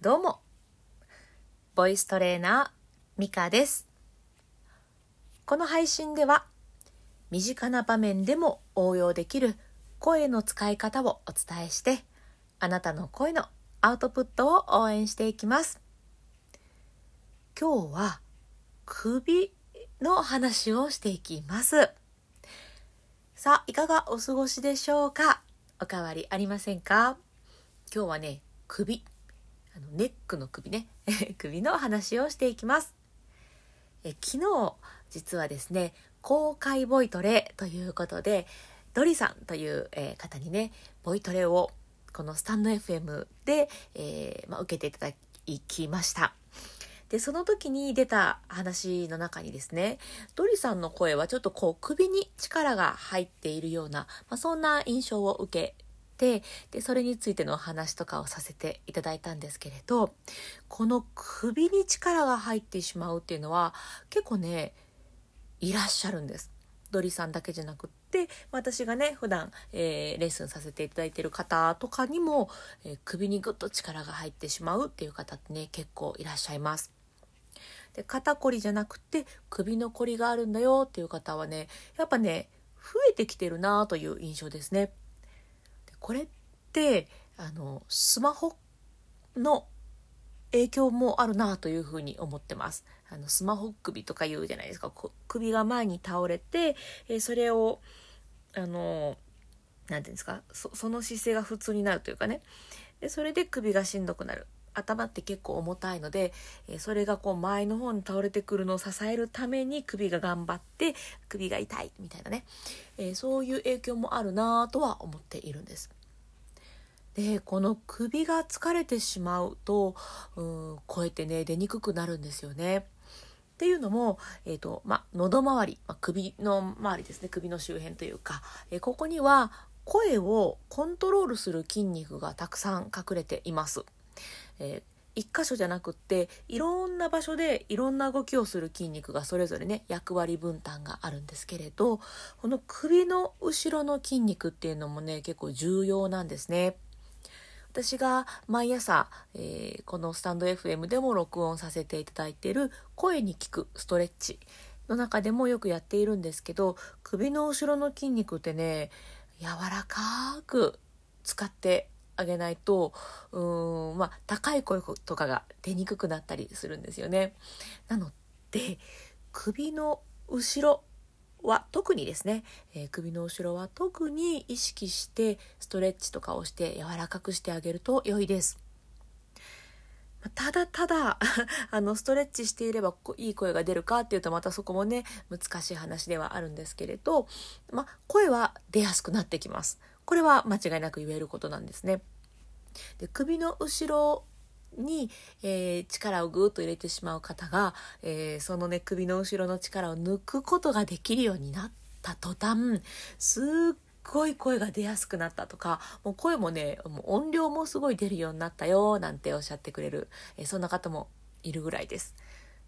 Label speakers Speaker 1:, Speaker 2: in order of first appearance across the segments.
Speaker 1: どうも、ボイストレーナー、ミカです。この配信では、身近な場面でも応用できる声の使い方をお伝えして、あなたの声のアウトプットを応援していきます。今日は、首の話をしていきます。さあ、いかがお過ごしでしょうか？おかわりありませんか？今日はね、首。あのネックの首ね。首の話をしていきます。え昨日実はですね公開ボイトレということでドリさんという、えー方にねボイトレをこのスタンド FM で、えーまあ、受けていただきました。でその時に出た話の中にですねドリさんの声はちょっとこう首に力が入っているような、まあ、そんな印象を受けてでそれについてのお話とかをさせていただいたんですけれどこの首に力が入ってしまうっていうのは結構ねいらっしゃるんです。ドリさんだけじゃなくって私がね普段、えーレッスンさせていただいている方とかにも、えー首にぐっと力が入ってしまうっていう方ってね結構いらっしゃいます。で肩こりじゃなくて首のこりがあるんだよっていう方はねやっぱね増えてきてるなという印象ですね。これってあのスマホの影響もあるなというふうに思ってます。あのスマホ首とか言うじゃないですか。こ首が前に倒れて、えーそれをあのなんていうんですかそその姿勢が普通になるというかね。でそれで首がしんどくなる。頭って結構重たいので、えそれがこう前の方に倒れてくるのを支えるために首が頑張って首が痛いみたいなね、えそういう影響もあるなとは思っているんです。でこの首が疲れてしまうとうん声ってね出にくくなるんですよね。っていうのも、えーとま、喉周り、ま、首の周りですね首の周辺というか、えーここには声をコントロールする筋肉がたくさん隠れています。えー一箇所じゃなくっていろんな場所でいろんな動きをする筋肉がそれぞれね役割分担があるんですけれどこの首の後ろの筋肉っていうのもね結構重要なんですね。私が毎朝、えーこのスタンド FM でも録音させていただいている声に効くストレッチの中でもよくやっているんですけど首の後ろの筋肉ってね柔らかく使ってあげないとうーんまあ高い声とかが出にくくなったりするんですよね。なので首の後ろは特にですね、えー首の後ろは特に意識してストレッチとかをして柔らかくしてあげると良いです。まあただただ あのストレッチしていればいい声が出るかっていうとまたそこもね難しい話ではあるんですけれど、まあ、声は出やすくなってきます。これは間違いなく言えることなんですね。で首の後ろに、えー力をぐーっと入れてしまう方が、えーそのね首の後ろの力を抜くことができるようになった途端すっごい声が出やすくなったとかもう声もねもう音量もすごい出るようになったよなんておっしゃってくれる、えーそんな方もいるぐらいです。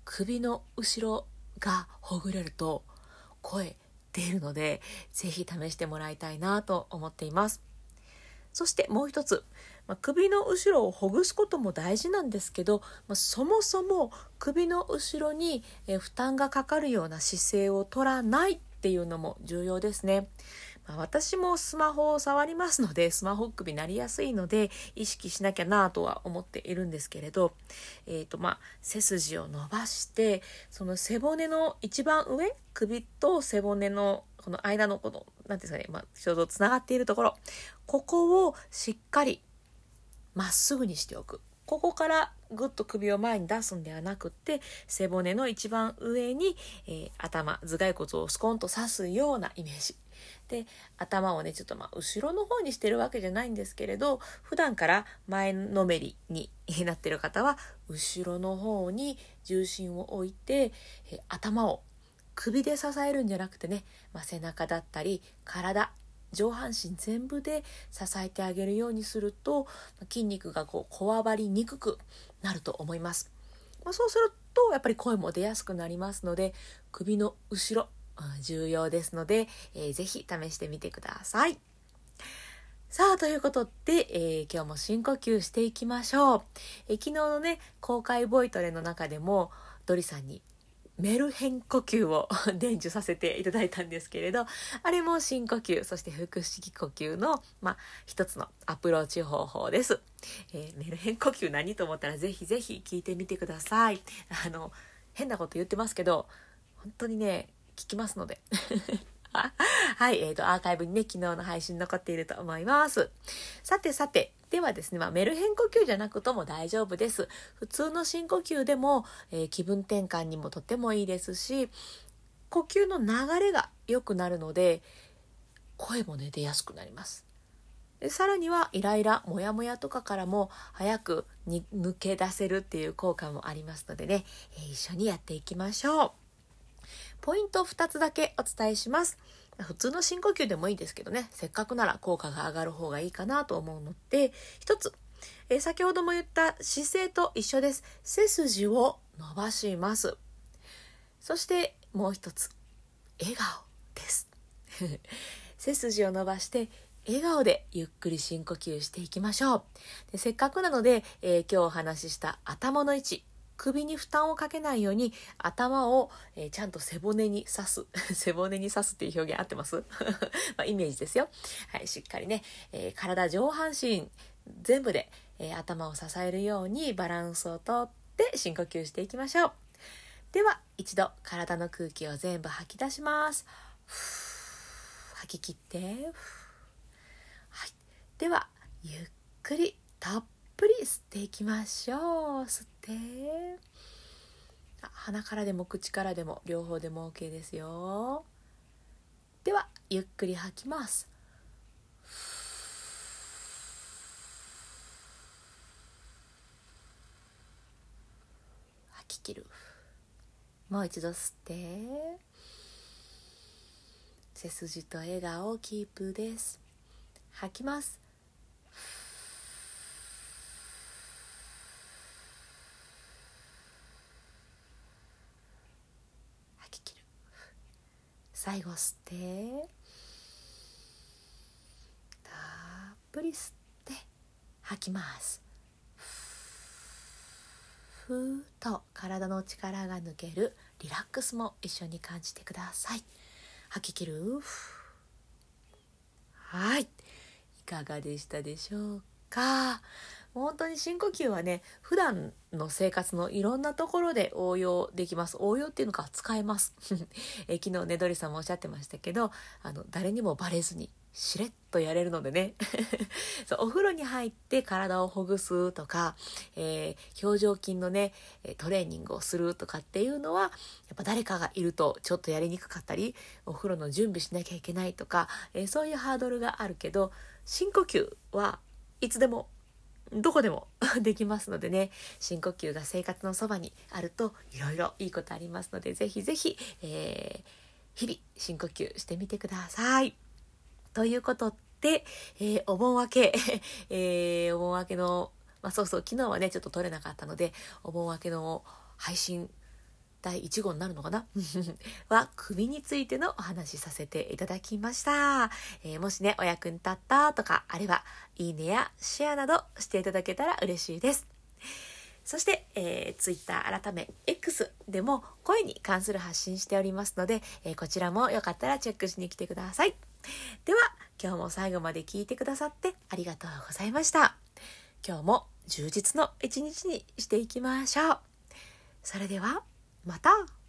Speaker 1: 首の後ろがほぐれると声出るのでぜひ試してもらいたいなと思っています。そしてもう一つ、まあ、首の後ろをほぐすことも大事なんですけど、まあ、そもそも首の後ろに負担がかかるような姿勢を取らないっていうのも重要ですね。まあ、私もスマホを触りますのでスマホ首になりやすいので意識しなきゃなとは思っているんですけれど、えーとまあ、背筋を伸ばしてその背骨の一番上首と背骨のこの間のこの何ていうんですかね、まあ、ちょうどつながっているところここをしっかりまっすぐにしておく。ここからぐっと首を前に出すんではなくって背骨の一番上に、えー頭頭蓋骨をスコンと刺すようなイメージ。で頭をねちょっとまあ後ろの方にしてるわけじゃないんですけれど普段から前のめりになってる方は後ろの方に重心を置いて、え頭を首で支えるんじゃなくてね、まあ、背中だったり体上半身全部で支えてあげるようにすると筋肉がこうこわばりにくくなると思います、まあ、そうするとやっぱり声も出やすくなりますので首の後ろ重要ですので、えーぜひ試してみてくださいさあ、ということで、えー、今日も深呼吸していきましょう。えー、昨日のね、公開ボイトレの中でも、ドリさんにメルヘン呼吸を伝授させていただいたんですけれど、あれも深呼吸、そして腹式呼吸の、まあ、一つのアプローチ方法です。えー、メルヘン呼吸何と思ったらぜひぜひ聞いてみてください。あの、変なこと言ってますけど、本当にね、聞きますので。はい、えーと、アーカイブにね、昨日の配信残っていると思います。さてさて、ではですね、まあ、メルヘン呼吸じゃなくとも大丈夫です。普通の深呼吸でも、えー、気分転換にもとてもいいですし、呼吸の流れが良くなるので、声もね、出やすくなります。でさらにはイライラモヤモヤとかからも早くに抜け出せるっていう効果もありますのでね、えー、一緒にやっていきましょう。ポイント2つだけお伝えします。普通の深呼吸でもいいですけどね、せっかくなら効果が上がる方がいいかなと思うので、一つ、えー、先ほども言った姿勢と一緒です。背筋を伸ばします。そしてもう一つ、笑顔です。背筋を伸ばして笑顔でゆっくり深呼吸していきましょう。でせっかくなので、えー、今日お話しした頭の位置、首に負担をかけないように頭を、えー、ちゃんと背骨に刺す。背骨に刺すっていう表現合ってます？まあ、イメージですよ。はいしっかりね、えー、体上半身全部で、えー、頭を支えるようにバランスをとって深呼吸していきましょう。では一度体の空気を全部吐き出します。吐き切って。はいではゆっくりたっぷり吸っていきましょう。吸って。鼻からでも口からでも両方でも OK ですよ。ではゆっくり吐きます。吐き切る。もう一度吸って。背筋と笑顔キープです。吐きます。最後吸って。たっぷり吸って吐きます。ふーっと体の力が抜ける。リラックスも一緒に感じてください。吐き切る。はい。いかがでしたでしょうか。本当に深呼吸はね普段の生活のいろんなところで応用できます。応用っていうのか使えます。え昨日ねどりさんもおっしゃってましたけどあの誰にもバレずにしれっとやれるのでね。そうお風呂に入って体をほぐすとか、えー、表情筋のねトレーニングをするとかっていうのはやっぱ誰かがいるとちょっとやりにくかったりお風呂の準備しなきゃいけないとか、えー、そういうハードルがあるけど深呼吸はいつでもどこでも できますのでね深呼吸が生活のそばにあるといろいろいいことありますのでぜひぜひ、えー、日々深呼吸してみてください。ということで、えー、お盆明け、えー、お盆明けの、まあ、そうそう昨日はねちょっと撮れなかったのでお盆明けの配信第1号になるのかな？は首についてのお話しさせていただきました。えー、もしね、お役に立ったとかあれば、いいねやシェアなどしていただけたら嬉しいです。そして、えー、Twitter 改め X でも声に関する発信しておりますので、えー、こちらもよかったらチェックしに来てください。では、今日も最後まで聞いてくださってありがとうございました。今日も充実の一日にしていきましょう。それでは、また。